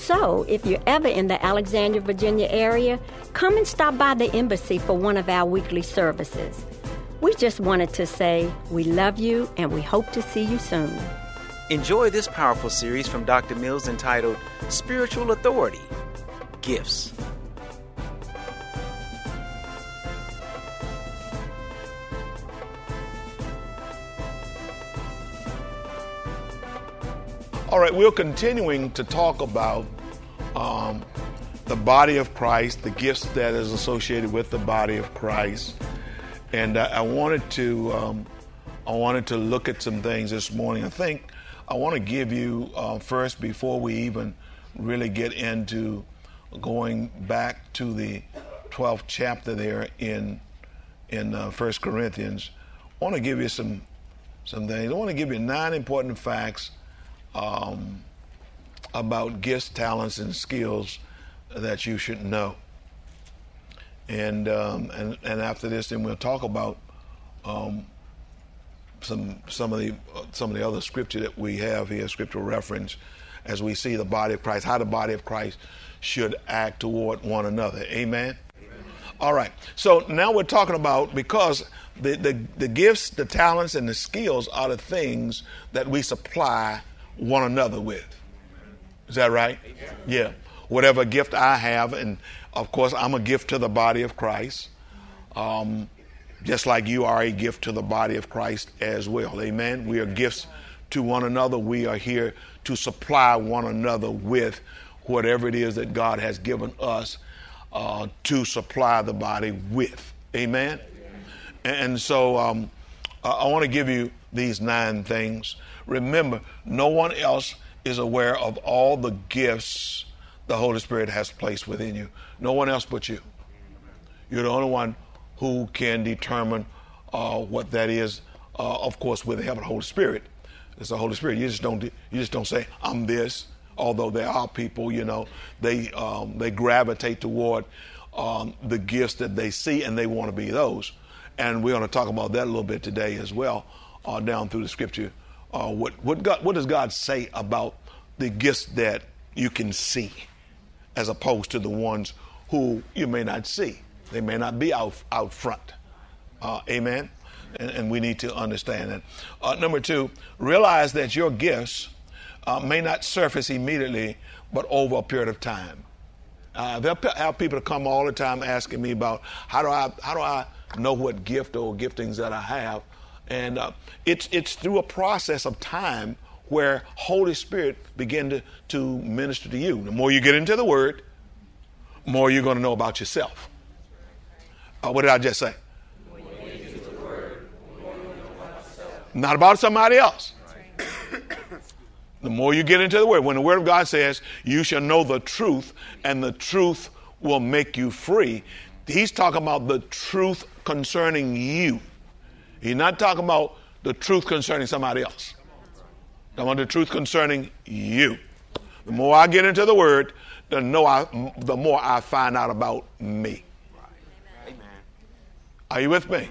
So, if you're ever in the Alexandria, Virginia area, come and stop by the embassy for one of our weekly services. We just wanted to say we love you and we hope to see you soon. Enjoy this powerful series from Dr. Mills entitled Spiritual Authority Gifts. All right, we're continuing to talk about um, the body of Christ, the gifts that is associated with the body of Christ, and I, I wanted to um, I wanted to look at some things this morning. I think I want to give you uh, first before we even really get into going back to the 12th chapter there in in uh, First Corinthians. I want to give you some some things. I want to give you nine important facts um, about gifts, talents, and skills that you should know. And um, and and after this, then we'll talk about um, some some of the some of the other scripture that we have here, scriptural reference, as we see the body of Christ, how the body of Christ should act toward one another. Amen. All right. So now we're talking about because the, the, the gifts, the talents, and the skills are the things that we supply one another with. Is that right? Yeah. Whatever gift I have, and of course, I'm a gift to the body of Christ, um, just like you are a gift to the body of Christ as well. Amen. We are gifts to one another. We are here to supply one another with whatever it is that God has given us uh, to supply the body with. Amen. And so um, I want to give you these nine things. Remember, no one else is aware of all the gifts the Holy Spirit has placed within you. No one else but you. You're the only one who can determine uh, what that is. Uh, of course, with the help of the Holy Spirit, it's the Holy Spirit. You just don't. You just don't say, "I'm this." Although there are people, you know, they um, they gravitate toward um, the gifts that they see, and they want to be those. And we're going to talk about that a little bit today as well, uh, down through the Scripture. Uh, what what God, what does God say about the gifts that you can see, as opposed to the ones who you may not see? They may not be out out front. Uh, amen. And, and, we need to understand that. Uh, number two, realize that your gifts uh, may not surface immediately, but over a period of time. Uh, they'll have people come all the time asking me about how do I how do I know what gift or giftings that I have, and uh, it's it's through a process of time where Holy Spirit begin to, to minister to you. The more you get into the Word, more you're going to know about yourself. Uh, what did I just say? Not about somebody else. the more you get into the Word, when the Word of God says, You shall know the truth, and the truth will make you free, He's talking about the truth concerning you. He's not talking about the truth concerning somebody else. I want the truth concerning you. The more I get into the Word, the, know I, the more I find out about me. Amen. Are you with me? Mm,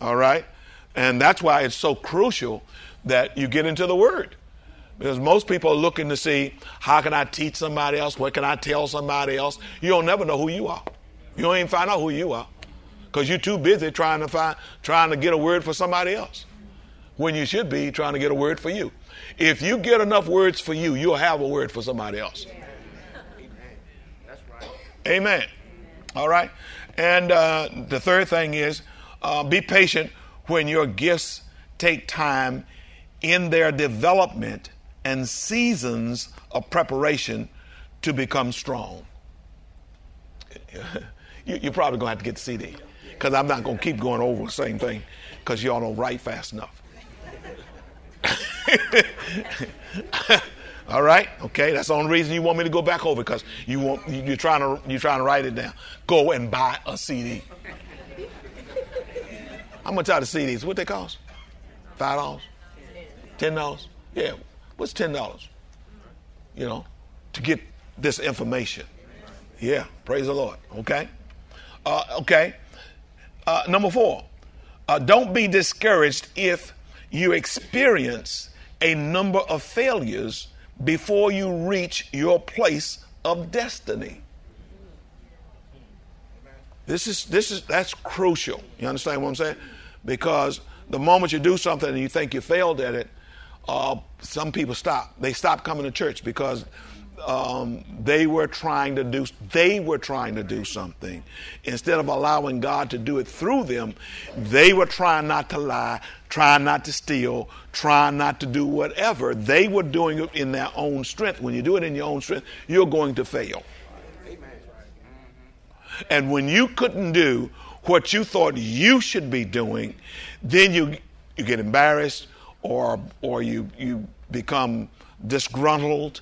All right? And that's why it's so crucial that you get into the Word. Because most people are looking to see how can I teach somebody else? What can I tell somebody else? You don't never know who you are. You don't even find out who you are. Because you're too busy trying to find trying to get a word for somebody else. When you should be trying to get a word for you. If you get enough words for you, you'll have a word for somebody else. Amen. Amen. Right. Amen. All right. And uh, the third thing is uh, be patient when your gifts take time in their development and seasons of preparation to become strong. you, are probably going to have to get the CD because I'm not going to keep going over the same thing because y'all don't write fast enough. All right, okay. That's the only reason you want me to go back over because you want you're trying to you're trying to write it down. Go and buy a CD. How much are the CDs? What they cost? Five dollars? Ten dollars? Yeah. What's ten dollars? You know, to get this information. Yeah. Praise the Lord. Okay. Uh, okay. Uh, number four. Uh, don't be discouraged if you experience a number of failures before you reach your place of destiny. This is this is that's crucial. You understand what I'm saying? Because the moment you do something and you think you failed at it, uh, some people stop. They stop coming to church because um, they were trying to do they were trying to do something instead of allowing God to do it through them. They were trying not to lie, trying not to steal, trying not to do whatever. They were doing it in their own strength. When you do it in your own strength, you're going to fail. And when you couldn't do what you thought you should be doing, then you you get embarrassed or or you you become disgruntled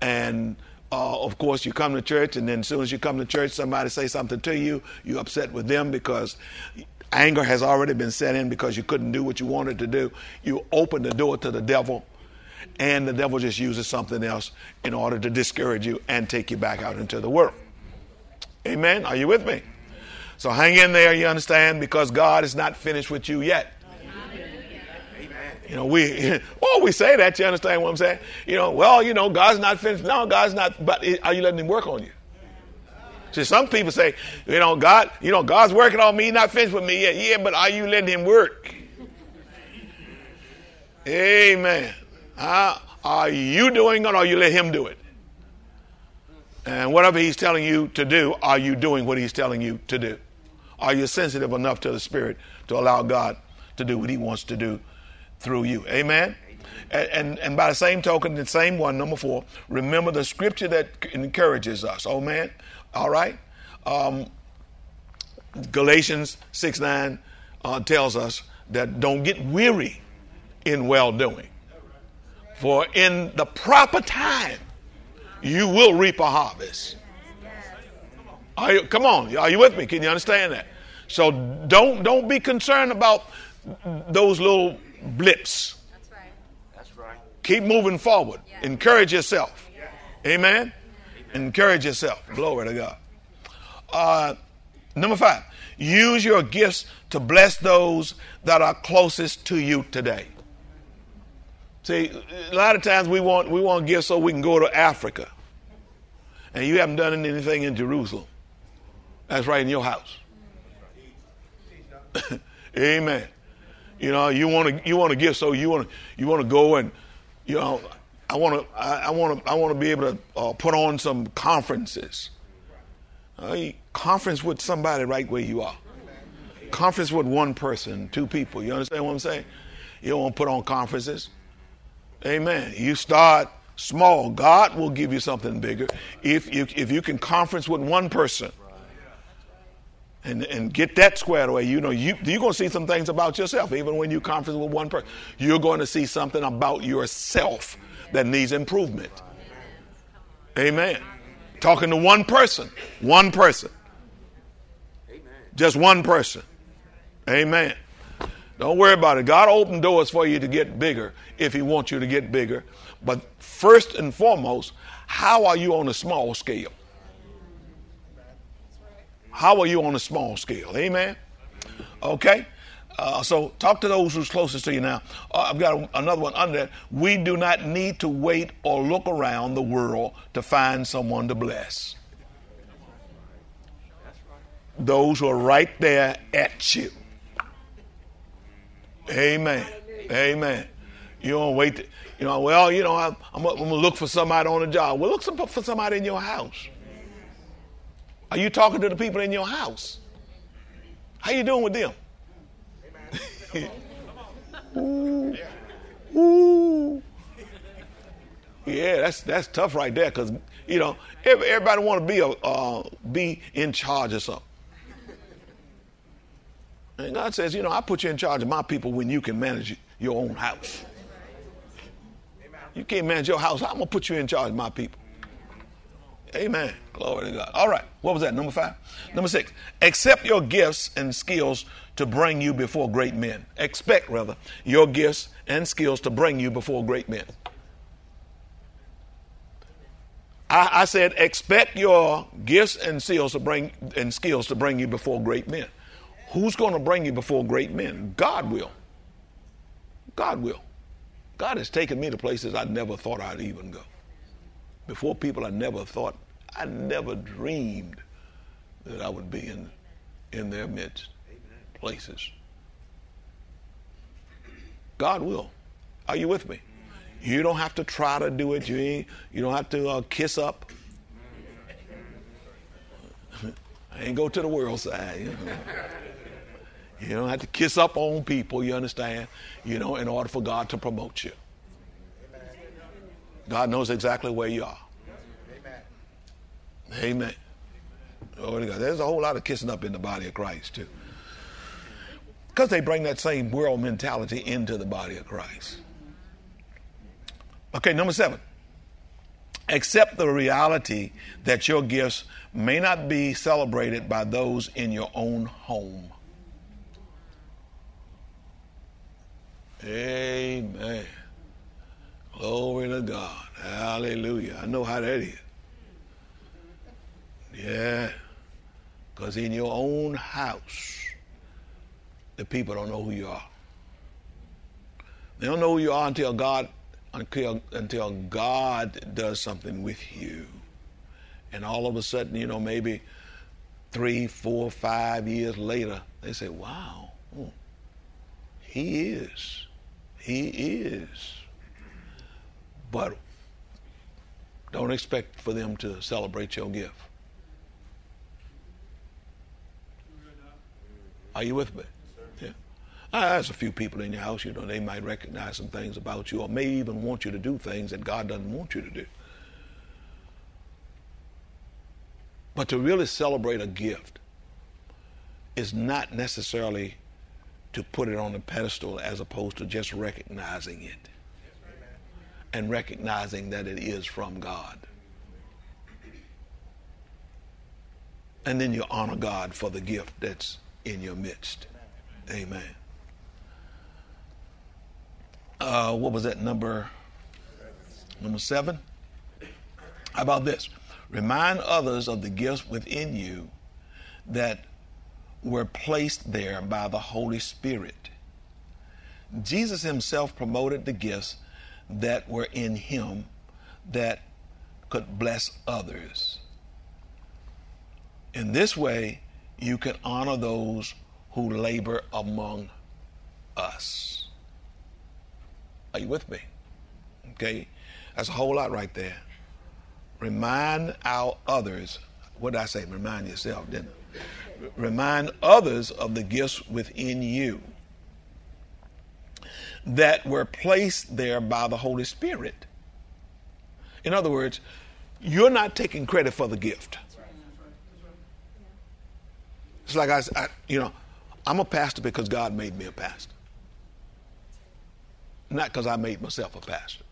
and uh, of course, you come to church, and then as soon as you come to church, somebody say something to you, you're upset with them because anger has already been set in because you couldn't do what you wanted to do. You open the door to the devil, and the devil just uses something else in order to discourage you and take you back out into the world. Amen? Are you with me? So hang in there, you understand, because God is not finished with you yet. You know, we, oh, we say that, you understand what I'm saying? You know, well, you know, God's not finished. No, God's not, but are you letting him work on you? See, some people say, you know, God, you know, God's working on me, not finished with me yet. Yeah, but are you letting him work? Amen. Uh, are you doing it or are you let him do it? And whatever he's telling you to do, are you doing what he's telling you to do? Are you sensitive enough to the Spirit to allow God to do what he wants to do through you. Amen? And, and, and, by the same token, the same one, number four, remember the scripture that encourages us. Oh, man. All right? Um, Galatians 6 9 uh, tells us that don't get weary in well doing. For in the proper time, you will reap a harvest. Are you, come on, are you with me? Can you understand that? So don't don't be concerned about those little blips. That's right. That's right. Keep moving forward. Yeah. Encourage yourself. Yeah. Amen? Amen? Encourage yourself. Glory to God. Uh, number five, use your gifts to bless those that are closest to you today. See, a lot of times we want we want gifts so we can go to Africa, and you haven't done anything in Jerusalem. That's right in your house. Amen. You know, you want to you want to give, so you want to you want to go and you know I want to I want to I want to be able to uh, put on some conferences. Uh, conference with somebody right where you are. Conference with one person, two people. You understand what I'm saying? You don't want to put on conferences. Amen. You start small. God will give you something bigger if you if you can conference with one person and, and get that squared away. You know, you, you're going to see some things about yourself, even when you conference with one person. You're going to see something about yourself that needs improvement. Amen. Talking to one person, one person. Just one person. Amen. Don't worry about it. God opened doors for you to get bigger if He wants you to get bigger. But first and foremost, how are you on a small scale? How are you on a small scale? Amen. Okay. Uh, so talk to those who's closest to you now. Uh, I've got a, another one under that. We do not need to wait or look around the world to find someone to bless. Those who are right there at you. Amen. Amen. You don't wait. To, you know, well, you know, I'm, I'm going to look for somebody on a job. Well, look for somebody in your house. Are you talking to the people in your house? How you doing with them? ooh, ooh. Yeah, that's that's tough right there because you know everybody want to be a uh, be in charge of something. And God says, you know, I put you in charge of my people when you can manage your own house. You can't manage your house. I'm gonna put you in charge of my people. Amen. Glory to God. All right. What was that? Number five? Number six. Accept your gifts and skills to bring you before great men. Expect, rather, your gifts and skills to bring you before great men. I, I said, expect your gifts and skills to bring and skills to bring you before great men. Who's going to bring you before great men? God will. God will. God has taken me to places I never thought I'd even go before people I never thought, I never dreamed that I would be in, in their midst, places. God will. Are you with me? You don't have to try to do it. You, ain't, you don't have to uh, kiss up. I ain't go to the world side. You, know. you don't have to kiss up on people, you understand, you know, in order for God to promote you. God knows exactly where you are. Amen. Amen. Oh, There's a whole lot of kissing up in the body of Christ, too. Because they bring that same world mentality into the body of Christ. Okay, number seven. Accept the reality that your gifts may not be celebrated by those in your own home. Amen. Glory to God. Hallelujah. I know how that is. Yeah. Because in your own house, the people don't know who you are. They don't know who you are until God until, until God does something with you. And all of a sudden, you know, maybe three, four, five years later, they say, wow, oh, he is. He is. But don't expect for them to celebrate your gift. Are you with me? Yeah. There's a few people in your house, you know, they might recognize some things about you or may even want you to do things that God doesn't want you to do. But to really celebrate a gift is not necessarily to put it on a pedestal as opposed to just recognizing it and recognizing that it is from God. And then you honor God for the gift that's in your midst. Amen. Uh, what was that number? Number seven. How about this? Remind others of the gifts within you that were placed there by the Holy Spirit. Jesus himself promoted the gifts that were in him that could bless others. In this way, you can honor those who labor among us. Are you with me? Okay. That's a whole lot right there. Remind our others. What did I say? Remind yourself, didn't I? Remind others of the gifts within you that were placed there by the Holy Spirit. In other words, you're not taking credit for the gift. It's like I, I, you know, I'm a pastor because God made me a pastor, not because I made myself a pastor.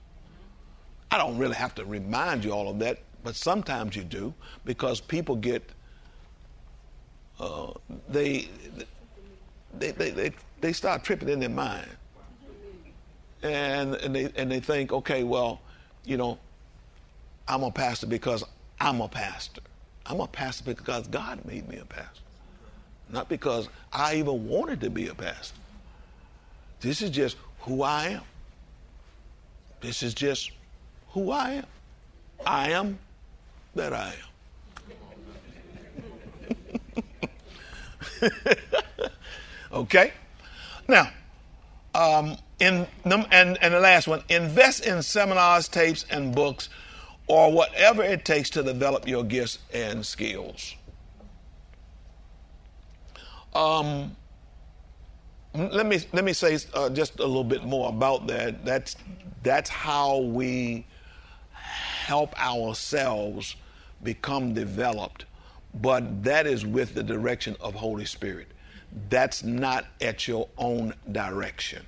I don't really have to remind you all of that, but sometimes you do because people get uh, they, they, they they they start tripping in their mind, and and they and they think, okay, well, you know, I'm a pastor because I'm a pastor. I'm a pastor because God made me a pastor not because I even wanted to be a pastor. This is just who I am. This is just who I am. I am that I am. okay? Now, um, in and, and the last one, invest in seminars, tapes, and books, or whatever it takes to develop your gifts and skills. Um, let me let me say uh, just a little bit more about that. That's that's how we help ourselves become developed, but that is with the direction of Holy Spirit. That's not at your own direction.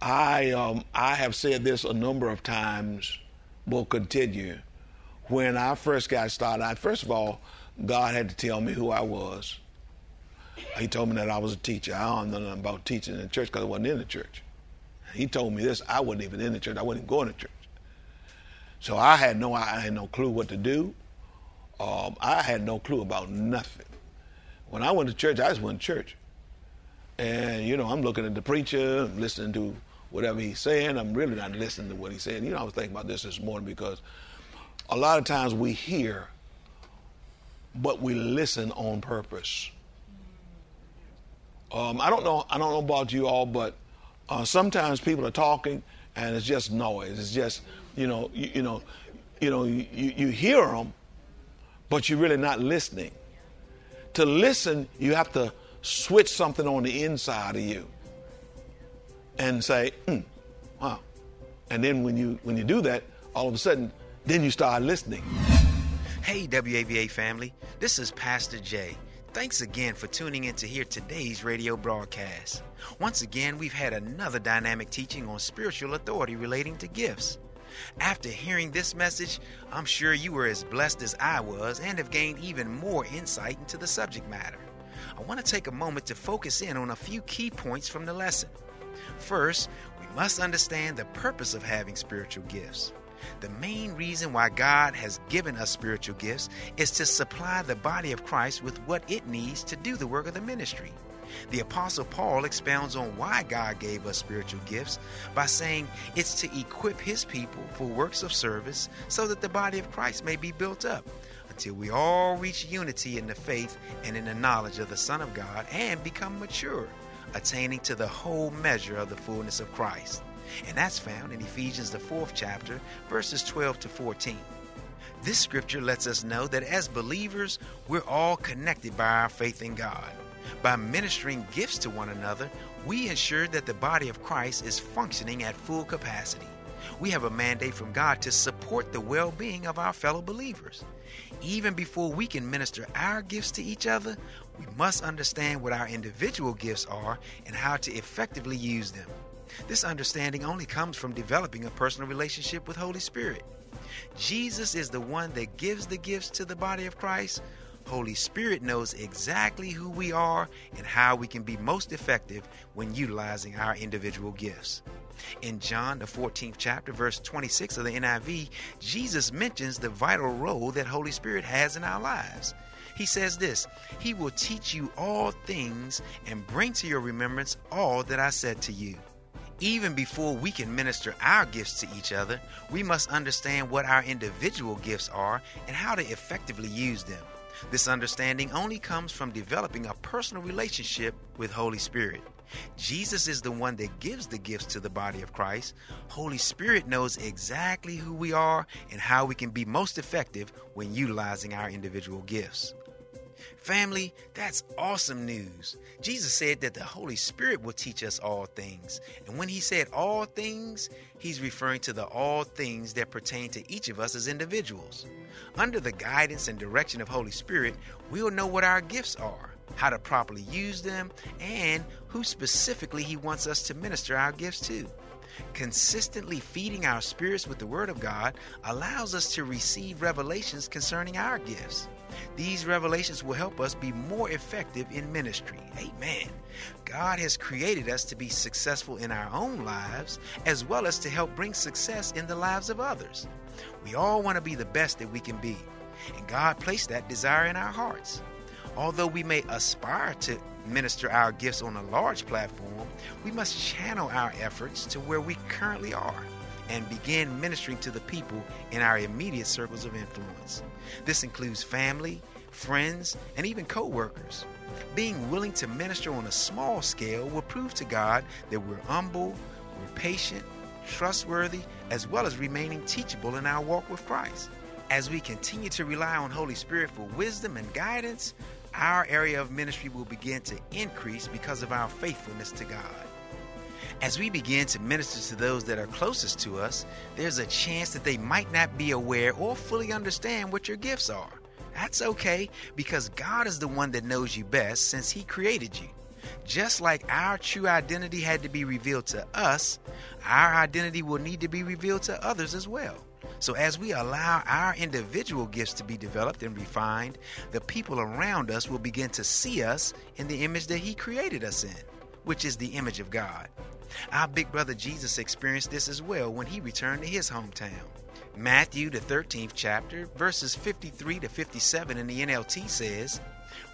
I um, I have said this a number of times. Will continue. When I first got started, I, first of all, God had to tell me who I was. He told me that I was a teacher. I don't know nothing about teaching in the church because I wasn't in the church. He told me this. I wasn't even in the church. I wasn't going to church. So I had no, I had no clue what to do. Um, I had no clue about nothing. When I went to church, I just went to church. And, you know, I'm looking at the preacher, I'm listening to whatever he's saying. I'm really not listening to what he's saying. You know, I was thinking about this this morning because a lot of times we hear but we listen on purpose. Um, I don't know. I don't know about you all, but uh, sometimes people are talking and it's just noise. It's just you know you, you know you know you, you hear them, but you're really not listening. To listen, you have to switch something on the inside of you and say, mm, "Wow," and then when you when you do that, all of a sudden, then you start listening. Hey, WAVA family, this is Pastor Jay. Thanks again for tuning in to hear today's radio broadcast. Once again, we've had another dynamic teaching on spiritual authority relating to gifts. After hearing this message, I'm sure you were as blessed as I was and have gained even more insight into the subject matter. I want to take a moment to focus in on a few key points from the lesson. First, we must understand the purpose of having spiritual gifts. The main reason why God has given us spiritual gifts is to supply the body of Christ with what it needs to do the work of the ministry. The Apostle Paul expounds on why God gave us spiritual gifts by saying it's to equip his people for works of service so that the body of Christ may be built up until we all reach unity in the faith and in the knowledge of the Son of God and become mature, attaining to the whole measure of the fullness of Christ and that's found in Ephesians, the fourth chapter, verses 12 to 14. This scripture lets us know that as believers, we're all connected by our faith in God. By ministering gifts to one another, we ensure that the body of Christ is functioning at full capacity. We have a mandate from God to support the well being of our fellow believers. Even before we can minister our gifts to each other, we must understand what our individual gifts are and how to effectively use them. This understanding only comes from developing a personal relationship with Holy Spirit. Jesus is the one that gives the gifts to the body of Christ. Holy Spirit knows exactly who we are and how we can be most effective when utilizing our individual gifts. In John, the 14th chapter, verse 26 of the NIV, Jesus mentions the vital role that Holy Spirit has in our lives. He says this He will teach you all things and bring to your remembrance all that I said to you. Even before we can minister our gifts to each other, we must understand what our individual gifts are and how to effectively use them. This understanding only comes from developing a personal relationship with Holy Spirit. Jesus is the one that gives the gifts to the body of Christ. Holy Spirit knows exactly who we are and how we can be most effective when utilizing our individual gifts. Family, that's awesome news. Jesus said that the Holy Spirit will teach us all things. And when he said all things, he's referring to the all things that pertain to each of us as individuals. Under the guidance and direction of Holy Spirit, we'll know what our gifts are, how to properly use them, and who specifically he wants us to minister our gifts to. Consistently feeding our spirits with the Word of God allows us to receive revelations concerning our gifts. These revelations will help us be more effective in ministry. Amen. God has created us to be successful in our own lives as well as to help bring success in the lives of others. We all want to be the best that we can be, and God placed that desire in our hearts. Although we may aspire to minister our gifts on a large platform, we must channel our efforts to where we currently are and begin ministering to the people in our immediate circles of influence. This includes family, friends, and even co workers. Being willing to minister on a small scale will prove to God that we're humble, we're patient, trustworthy, as well as remaining teachable in our walk with Christ. As we continue to rely on Holy Spirit for wisdom and guidance, our area of ministry will begin to increase because of our faithfulness to God. As we begin to minister to those that are closest to us, there's a chance that they might not be aware or fully understand what your gifts are. That's okay because God is the one that knows you best since He created you. Just like our true identity had to be revealed to us, our identity will need to be revealed to others as well. So, as we allow our individual gifts to be developed and refined, the people around us will begin to see us in the image that He created us in, which is the image of God. Our big brother Jesus experienced this as well when he returned to his hometown. Matthew, the 13th chapter, verses 53 to 57 in the NLT says,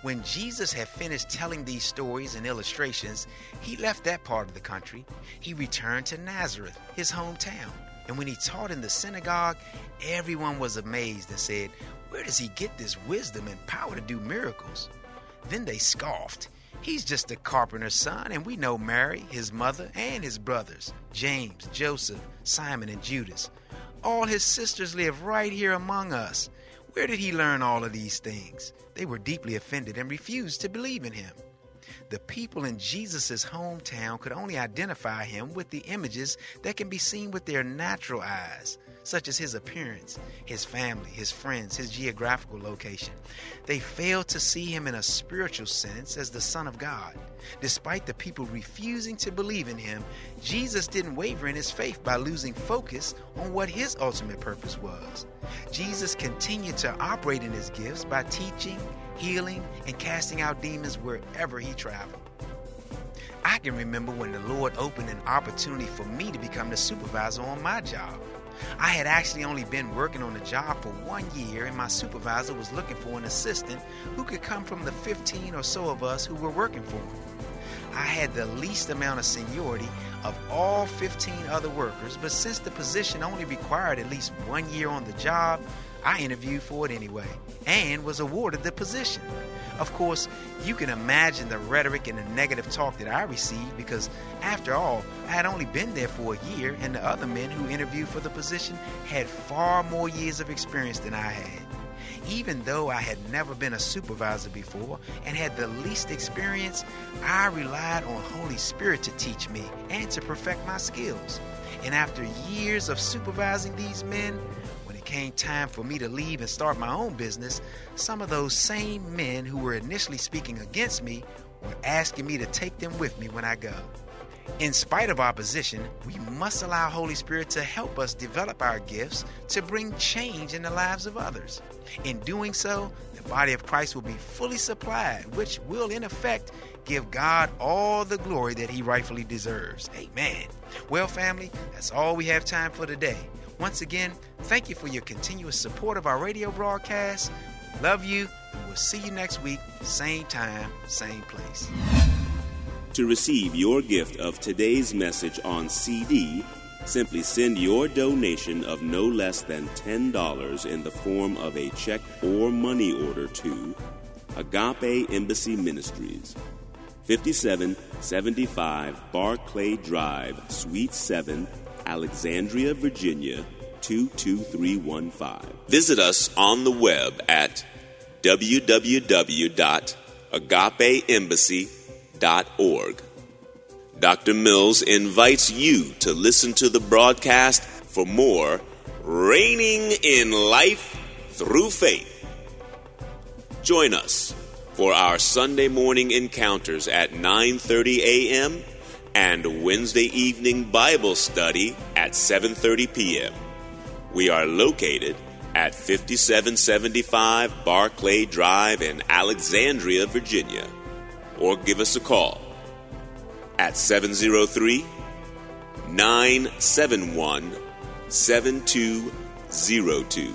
When Jesus had finished telling these stories and illustrations, he left that part of the country. He returned to Nazareth, his hometown. And when he taught in the synagogue, everyone was amazed and said, Where does he get this wisdom and power to do miracles? Then they scoffed. He's just a carpenter's son, and we know Mary, his mother, and his brothers James, Joseph, Simon, and Judas. All his sisters live right here among us. Where did he learn all of these things? They were deeply offended and refused to believe in him. The people in Jesus' hometown could only identify him with the images that can be seen with their natural eyes such as his appearance, his family, his friends, his geographical location. They failed to see him in a spiritual sense as the Son of God. Despite the people refusing to believe in him, Jesus didn't waver in his faith by losing focus on what his ultimate purpose was. Jesus continued to operate in his gifts by teaching, healing, and casting out demons wherever he traveled. I can remember when the Lord opened an opportunity for me to become the supervisor on my job. I had actually only been working on the job for one year, and my supervisor was looking for an assistant who could come from the 15 or so of us who were working for him. I had the least amount of seniority of all 15 other workers, but since the position only required at least one year on the job, I interviewed for it anyway and was awarded the position. Of course, you can imagine the rhetoric and the negative talk that I received because, after all, I had only been there for a year, and the other men who interviewed for the position had far more years of experience than I had. Even though I had never been a supervisor before and had the least experience, I relied on Holy Spirit to teach me and to perfect my skills. And after years of supervising these men, when it came time for me to leave and start my own business, some of those same men who were initially speaking against me were asking me to take them with me when I go. In spite of opposition, we must allow Holy Spirit to help us develop our gifts to bring change in the lives of others. In doing so, the body of Christ will be fully supplied, which will, in effect, give God all the glory that he rightfully deserves. Amen. Well, family, that's all we have time for today. Once again, thank you for your continuous support of our radio broadcast. Love you, and we'll see you next week, same time, same place. To receive your gift of today's message on CD, simply send your donation of no less than $10 in the form of a check or money order to Agape Embassy Ministries. 5775 Barclay Drive, Suite 7, Alexandria, Virginia 22315. Visit us on the web at www.agapeembassy.org. Dr. Mills invites you to listen to the broadcast for more Reigning in Life Through Faith. Join us for our Sunday morning encounters at 9:30 a.m. and Wednesday evening Bible study at 7:30 p.m. We are located at 5775 Barclay Drive in Alexandria, Virginia. Or give us a call at 703 971 7202.